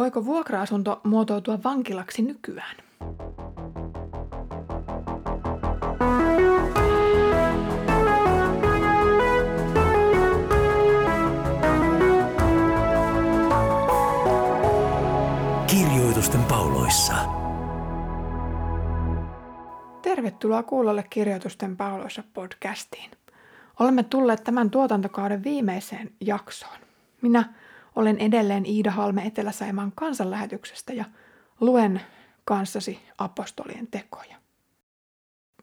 Voiko vuokra-asunto muotoutua vankilaksi nykyään? Kirjoitusten pauloissa. Tervetuloa kuulolle Kirjoitusten pauloissa podcastiin. Olemme tulleet tämän tuotantokauden viimeiseen jaksoon. Minä olen edelleen Iida Halme Etelä-Saimaan kansanlähetyksestä ja luen kanssasi apostolien tekoja.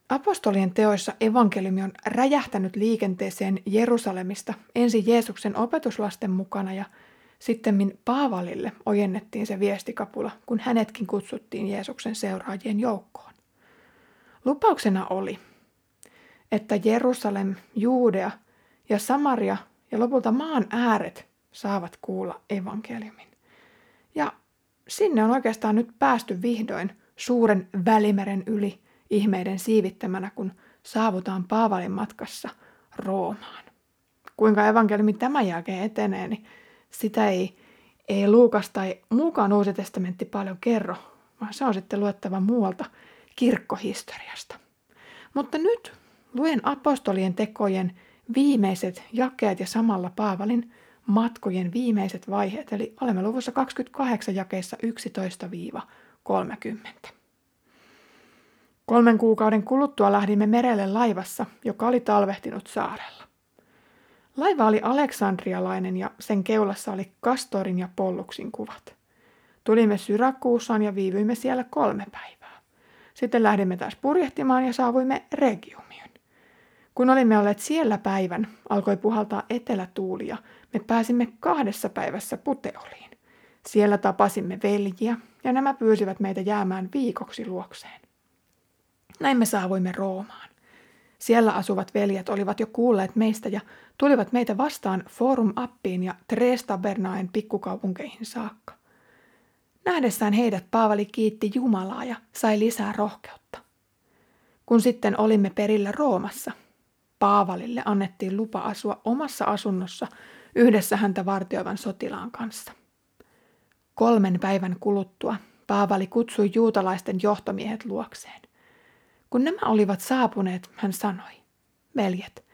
Apostolien teoissa evankeliumi on räjähtänyt liikenteeseen Jerusalemista ensin Jeesuksen opetuslasten mukana ja sitten Paavalille ojennettiin se viestikapula, kun hänetkin kutsuttiin Jeesuksen seuraajien joukkoon. Lupauksena oli, että Jerusalem, Juudea ja Samaria ja lopulta maan ääret saavat kuulla evankeliumin. Ja sinne on oikeastaan nyt päästy vihdoin suuren välimeren yli ihmeiden siivittämänä, kun saavutaan Paavalin matkassa Roomaan. Kuinka evankeliumi tämän jälkeen etenee, niin sitä ei, ei Luukas tai muukaan Uusi testamentti paljon kerro, vaan se on sitten luettava muualta kirkkohistoriasta. Mutta nyt luen apostolien tekojen viimeiset jakeet ja samalla Paavalin matkojen viimeiset vaiheet, eli olemme luvussa 28 jakeissa 11-30. Kolmen kuukauden kuluttua lähdimme merelle laivassa, joka oli talvehtinut saarella. Laiva oli aleksandrialainen ja sen keulassa oli Kastorin ja Polluksin kuvat. Tulimme Syrakuusaan ja viivyimme siellä kolme päivää. Sitten lähdimme taas purjehtimaan ja saavuimme Regiumiin. Kun olimme olleet siellä päivän, alkoi puhaltaa etelätuulia. Me pääsimme kahdessa päivässä Puteoliin. Siellä tapasimme veljiä ja nämä pyysivät meitä jäämään viikoksi luokseen. Näin me saavuimme Roomaan. Siellä asuvat veljet olivat jo kuulleet meistä ja tulivat meitä vastaan Forum Appiin ja Trestabernaen pikkukaupunkeihin saakka. Nähdessään heidät Paavali kiitti Jumalaa ja sai lisää rohkeutta. Kun sitten olimme perillä Roomassa, Paavalille annettiin lupa asua omassa asunnossa yhdessä häntä vartioivan sotilaan kanssa. Kolmen päivän kuluttua Paavali kutsui juutalaisten johtomiehet luokseen. Kun nämä olivat saapuneet, hän sanoi, veljet,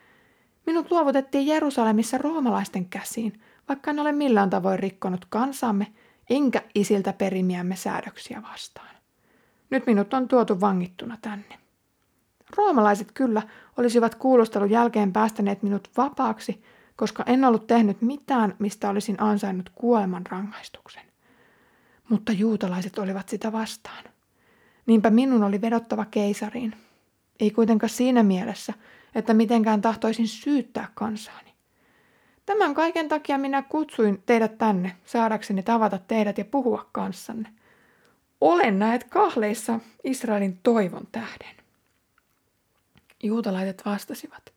minut luovutettiin Jerusalemissa roomalaisten käsiin, vaikka en ole millään tavoin rikkonut kansaamme, enkä isiltä perimiämme säädöksiä vastaan. Nyt minut on tuotu vangittuna tänne. Roomalaiset kyllä olisivat kuulustelun jälkeen päästäneet minut vapaaksi, koska en ollut tehnyt mitään, mistä olisin ansainnut kuoleman rangaistuksen. Mutta juutalaiset olivat sitä vastaan. Niinpä minun oli vedottava keisariin. Ei kuitenkaan siinä mielessä, että mitenkään tahtoisin syyttää kansaani. Tämän kaiken takia minä kutsuin teidät tänne, saadakseni tavata teidät ja puhua kanssanne. Olen näet kahleissa Israelin toivon tähden. Juutalaiset vastasivat,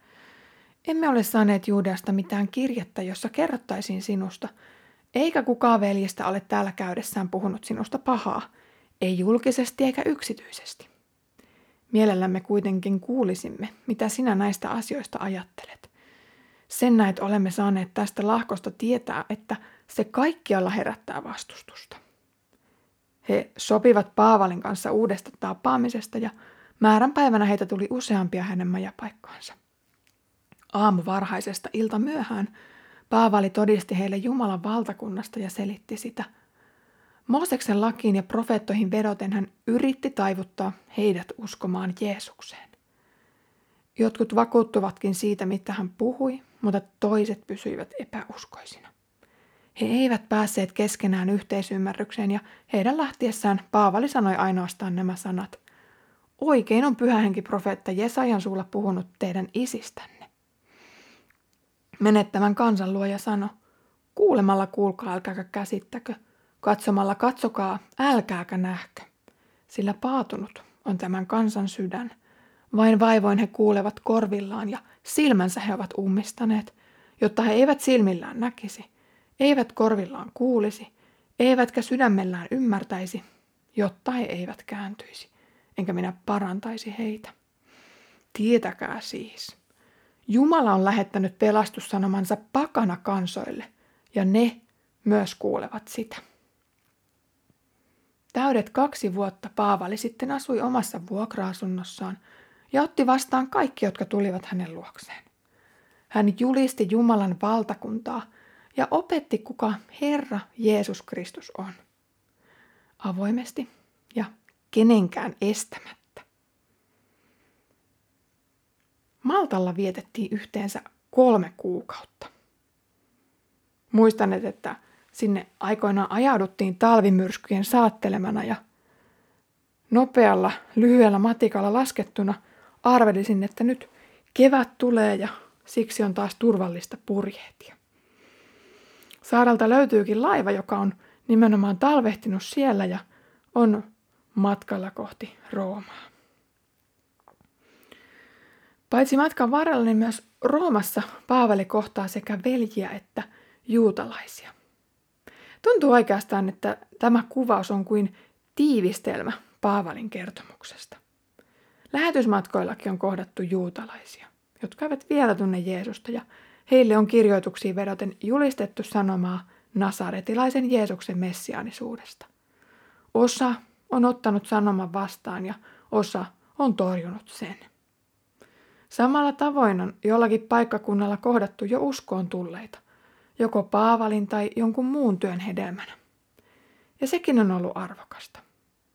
emme ole saaneet Juudeasta mitään kirjettä, jossa kerrottaisiin sinusta, eikä kukaan veljistä ole täällä käydessään puhunut sinusta pahaa, ei julkisesti eikä yksityisesti. Mielellämme kuitenkin kuulisimme, mitä sinä näistä asioista ajattelet. Sen näet olemme saaneet tästä lahkosta tietää, että se kaikkialla herättää vastustusta. He sopivat Paavalin kanssa uudesta tapaamisesta ja Määränpäivänä heitä tuli useampia hänen majapaikkaansa. Aamu varhaisesta ilta myöhään Paavali todisti heille Jumalan valtakunnasta ja selitti sitä. Mooseksen lakiin ja profeettoihin vedoten hän yritti taivuttaa heidät uskomaan Jeesukseen. Jotkut vakuuttuvatkin siitä, mitä hän puhui, mutta toiset pysyivät epäuskoisina. He eivät päässeet keskenään yhteisymmärrykseen ja heidän lähtiessään Paavali sanoi ainoastaan nämä sanat – Oikein on pyhähenki profeetta Jesajan suulla puhunut teidän isistänne. Menettävän kansan luoja sano, kuulemalla kuulkaa älkääkä käsittäkö, katsomalla katsokaa älkääkä nähkö, sillä paatunut on tämän kansan sydän. Vain vaivoin he kuulevat korvillaan ja silmänsä he ovat ummistaneet, jotta he eivät silmillään näkisi, eivät korvillaan kuulisi, eivätkä sydämellään ymmärtäisi, jotta he eivät kääntyisi enkä minä parantaisi heitä. Tietäkää siis, Jumala on lähettänyt pelastussanomansa pakana kansoille, ja ne myös kuulevat sitä. täydet kaksi vuotta Paavali sitten asui omassa vuokra-asunnossaan ja otti vastaan kaikki, jotka tulivat hänen luokseen. Hän julisti Jumalan valtakuntaa ja opetti, kuka Herra Jeesus Kristus on. Avoimesti kenenkään estämättä. Maltalla vietettiin yhteensä kolme kuukautta. Muistan, että sinne aikoinaan ajauduttiin talvimyrskyjen saattelemana ja nopealla, lyhyellä matikalla laskettuna arvelisin, että nyt kevät tulee ja siksi on taas turvallista purjehtia. Saaralta löytyykin laiva, joka on nimenomaan talvehtinut siellä ja on matkalla kohti Roomaa. Paitsi matkan varrella, niin myös Roomassa Paavali kohtaa sekä veljiä että juutalaisia. Tuntuu oikeastaan, että tämä kuvaus on kuin tiivistelmä Paavalin kertomuksesta. Lähetysmatkoillakin on kohdattu juutalaisia, jotka eivät vielä tunne Jeesusta ja heille on kirjoituksiin vedoten julistettu sanomaa nasaretilaisen Jeesuksen messiaanisuudesta. Osa on ottanut sanoman vastaan ja osa on torjunut sen. Samalla tavoin on jollakin paikkakunnalla kohdattu jo uskoon tulleita, joko Paavalin tai jonkun muun työn hedelmänä. Ja sekin on ollut arvokasta.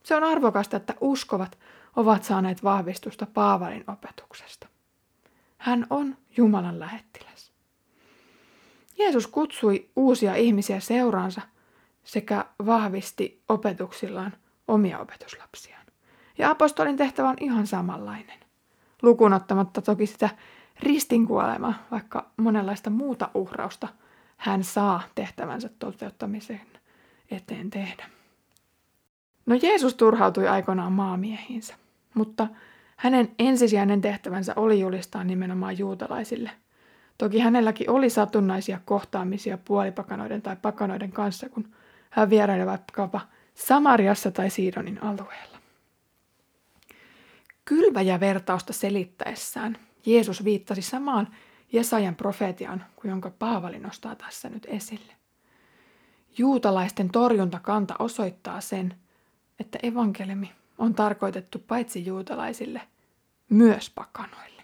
Se on arvokasta, että uskovat ovat saaneet vahvistusta Paavalin opetuksesta. Hän on Jumalan lähettiläs. Jeesus kutsui uusia ihmisiä seuraansa sekä vahvisti opetuksillaan omia opetuslapsiaan. Ja apostolin tehtävä on ihan samanlainen. Lukunottamatta toki sitä ristinkuolemaa, vaikka monenlaista muuta uhrausta – hän saa tehtävänsä toteuttamisen eteen tehdä. No Jeesus turhautui aikoinaan maamiehiinsä, mutta hänen ensisijainen tehtävänsä oli julistaa nimenomaan juutalaisille. Toki hänelläkin oli satunnaisia kohtaamisia puolipakanoiden tai pakanoiden kanssa, kun hän vieraili vaikkapa Samariassa tai Siidonin alueella. Kylväjä-vertausta selittäessään Jeesus viittasi samaan Jesajan profetian, jonka Paavali nostaa tässä nyt esille. Juutalaisten torjuntakanta osoittaa sen, että evankeliumi on tarkoitettu paitsi juutalaisille, myös pakanoille.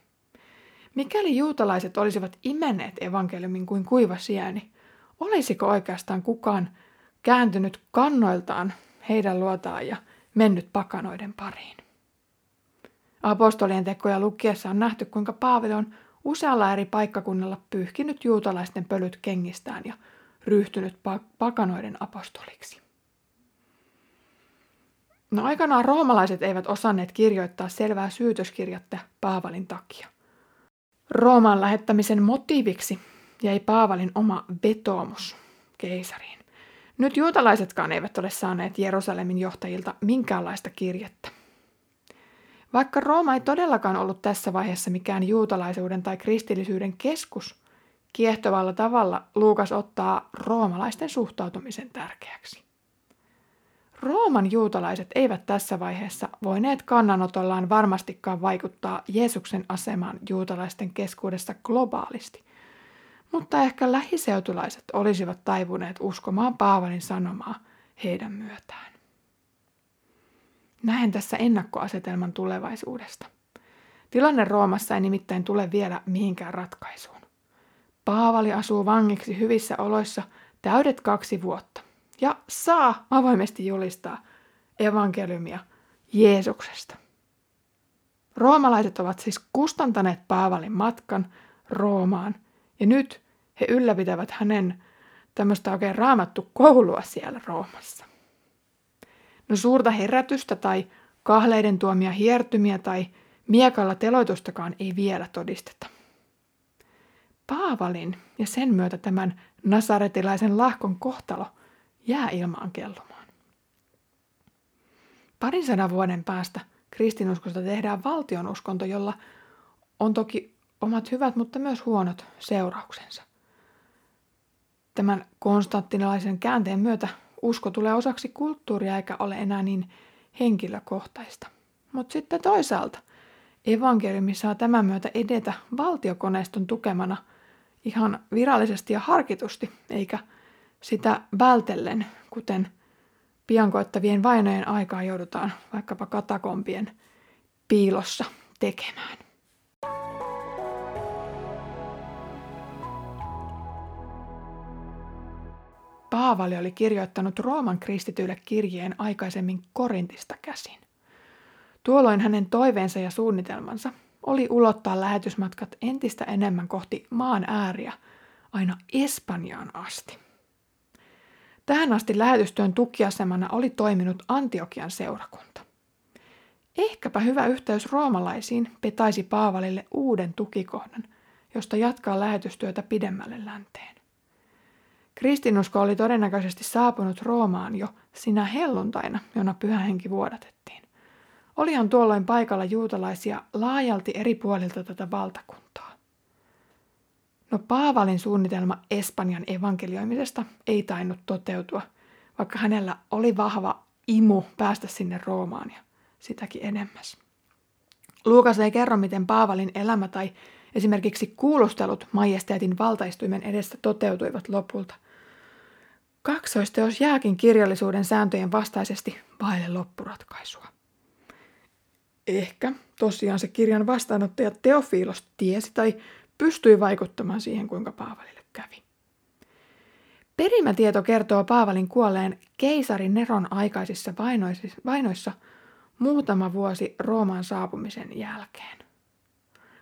Mikäli juutalaiset olisivat imenneet evankeliumin kuin kuiva sieni, olisiko oikeastaan kukaan kääntynyt kannoiltaan heidän luotaan ja mennyt pakanoiden pariin? Apostolien tekoja lukiessa on nähty, kuinka Paavali on usealla eri paikkakunnalla pyyhkinyt juutalaisten pölyt kengistään ja ryhtynyt pakanoiden apostoliksi. No aikanaan roomalaiset eivät osanneet kirjoittaa selvää syytöskirjatta Paavalin takia. Rooman lähettämisen motiiviksi jäi Paavalin oma vetoomus keisariin. Nyt juutalaisetkaan eivät ole saaneet Jerusalemin johtajilta minkäänlaista kirjettä. Vaikka Rooma ei todellakaan ollut tässä vaiheessa mikään juutalaisuuden tai kristillisyyden keskus, kiehtovalla tavalla Luukas ottaa roomalaisten suhtautumisen tärkeäksi. Rooman juutalaiset eivät tässä vaiheessa voineet kannanotollaan varmastikaan vaikuttaa Jeesuksen asemaan juutalaisten keskuudessa globaalisti, mutta ehkä lähiseutulaiset olisivat taipuneet uskomaan Paavalin sanomaa heidän myötään. Näen tässä ennakkoasetelman tulevaisuudesta. Tilanne Roomassa ei nimittäin tule vielä mihinkään ratkaisuun. Paavali asuu vangiksi hyvissä oloissa täydet kaksi vuotta ja saa avoimesti julistaa evankeliumia Jeesuksesta. Roomalaiset ovat siis kustantaneet Paavalin matkan Roomaan ja nyt he ylläpitävät hänen tämmöistä oikein raamattu koulua siellä Roomassa. No suurta herätystä tai kahleiden tuomia hiertymiä tai miekalla teloitustakaan ei vielä todisteta. Paavalin ja sen myötä tämän nasaretilaisen lahkon kohtalo jää ilmaan kellumaan. Parin sadan vuoden päästä kristinuskosta tehdään valtionuskonto, jolla on toki omat hyvät, mutta myös huonot seurauksensa. Tämän konstantinilaisen käänteen myötä usko tulee osaksi kulttuuria eikä ole enää niin henkilökohtaista. Mutta sitten toisaalta evankeliumi saa tämän myötä edetä valtiokoneiston tukemana ihan virallisesti ja harkitusti, eikä sitä vältellen, kuten piankoittavien vainojen aikaa joudutaan vaikkapa katakompien piilossa tekemään. Paavali oli kirjoittanut Rooman kristityille kirjeen aikaisemmin Korintista käsin. Tuolloin hänen toiveensa ja suunnitelmansa oli ulottaa lähetysmatkat entistä enemmän kohti maan ääriä aina Espanjaan asti. Tähän asti lähetystyön tukiasemana oli toiminut Antiokian seurakunta. Ehkäpä hyvä yhteys roomalaisiin petaisi Paavalille uuden tukikohdan, josta jatkaa lähetystyötä pidemmälle länteen. Kristinusko oli todennäköisesti saapunut Roomaan jo sinä helluntaina, jona pyhä henki vuodatettiin. Olihan tuolloin paikalla juutalaisia laajalti eri puolilta tätä valtakuntaa. No Paavalin suunnitelma Espanjan evankelioimisesta ei tainnut toteutua, vaikka hänellä oli vahva imu päästä sinne Roomaan ja sitäkin enemmäs. Luukas ei kerro, miten Paavalin elämä tai esimerkiksi kuulustelut majesteetin valtaistuimen edessä toteutuivat lopulta – Kaksoisteos jääkin kirjallisuuden sääntöjen vastaisesti vaille loppuratkaisua. Ehkä tosiaan se kirjan vastaanottaja Teofilos tiesi tai pystyi vaikuttamaan siihen, kuinka Paavalille kävi. Perimätieto kertoo Paavalin kuolleen keisarin Neron aikaisissa vainoissa muutama vuosi Roomaan saapumisen jälkeen.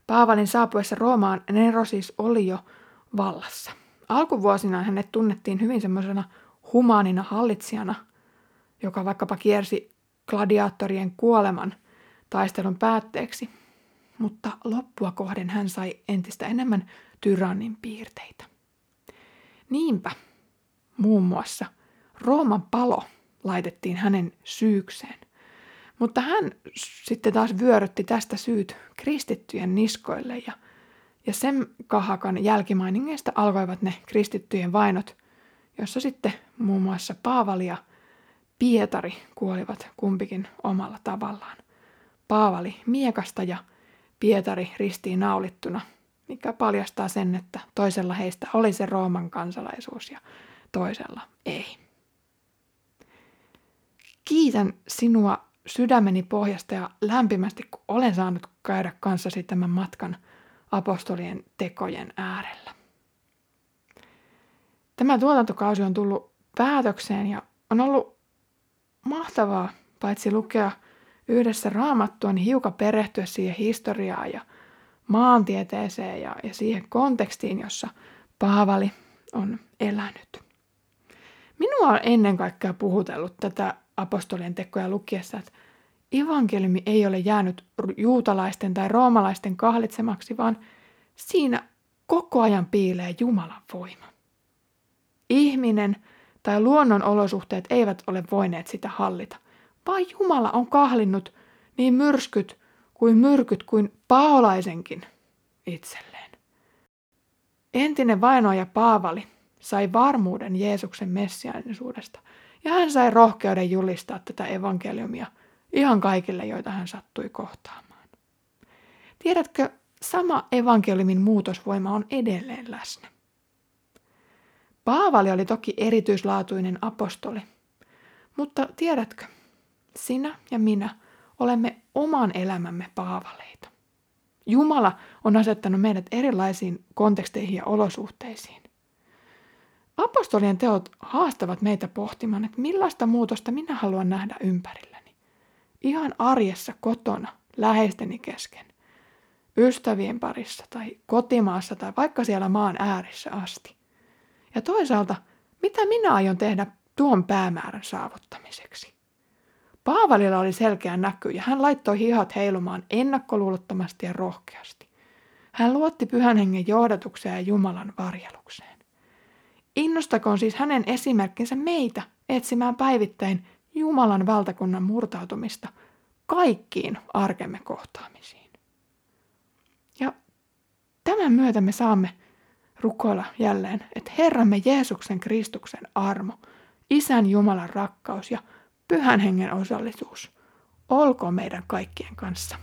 Paavalin saapuessa Roomaan Nero siis oli jo vallassa – alkuvuosina hänet tunnettiin hyvin semmoisena humaanina hallitsijana, joka vaikkapa kiersi gladiaattorien kuoleman taistelun päätteeksi, mutta loppua kohden hän sai entistä enemmän tyrannin piirteitä. Niinpä muun muassa Rooman palo laitettiin hänen syykseen, mutta hän sitten taas vyörytti tästä syyt kristittyjen niskoille ja – ja sen kahakan jälkimainingeista alkoivat ne kristittyjen vainot, jossa sitten muun muassa Paavali ja Pietari kuolivat kumpikin omalla tavallaan. Paavali miekasta ja Pietari ristiin naulittuna, mikä paljastaa sen, että toisella heistä oli se Rooman kansalaisuus ja toisella ei. Kiitän sinua sydämeni pohjasta ja lämpimästi, kun olen saanut käydä kanssasi tämän matkan – apostolien tekojen äärellä. Tämä tuotantokausi on tullut päätökseen ja on ollut mahtavaa paitsi lukea yhdessä raamattua, niin hiukan perehtyä siihen historiaan ja maantieteeseen ja, ja siihen kontekstiin, jossa Paavali on elänyt. Minua on ennen kaikkea puhutellut tätä apostolien tekoja lukiessa, että evankeliumi ei ole jäänyt juutalaisten tai roomalaisten kahlitsemaksi, vaan siinä koko ajan piilee Jumalan voima. Ihminen tai luonnon olosuhteet eivät ole voineet sitä hallita, vaan Jumala on kahlinnut niin myrskyt kuin myrkyt kuin paolaisenkin itselleen. Entinen vainoaja Paavali sai varmuuden Jeesuksen messiaanisuudesta ja hän sai rohkeuden julistaa tätä evankeliumia – ihan kaikille, joita hän sattui kohtaamaan. Tiedätkö, sama evankeliumin muutosvoima on edelleen läsnä. Paavali oli toki erityislaatuinen apostoli, mutta tiedätkö, sinä ja minä olemme oman elämämme paavaleita. Jumala on asettanut meidät erilaisiin konteksteihin ja olosuhteisiin. Apostolien teot haastavat meitä pohtimaan, että millaista muutosta minä haluan nähdä ympärillä ihan arjessa kotona, läheisteni kesken, ystävien parissa tai kotimaassa tai vaikka siellä maan äärissä asti. Ja toisaalta, mitä minä aion tehdä tuon päämäärän saavuttamiseksi? Paavalilla oli selkeä näky ja hän laittoi hihat heilumaan ennakkoluulottomasti ja rohkeasti. Hän luotti pyhän hengen johdatukseen ja Jumalan varjelukseen. Innostakoon siis hänen esimerkkinsä meitä etsimään päivittäin Jumalan valtakunnan murtautumista kaikkiin arkemme kohtaamisiin. Ja tämän myötä me saamme rukoilla jälleen, että Herramme Jeesuksen Kristuksen armo, Isän Jumalan rakkaus ja Pyhän Hengen osallisuus olkoon meidän kaikkien kanssa.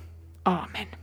Aamen.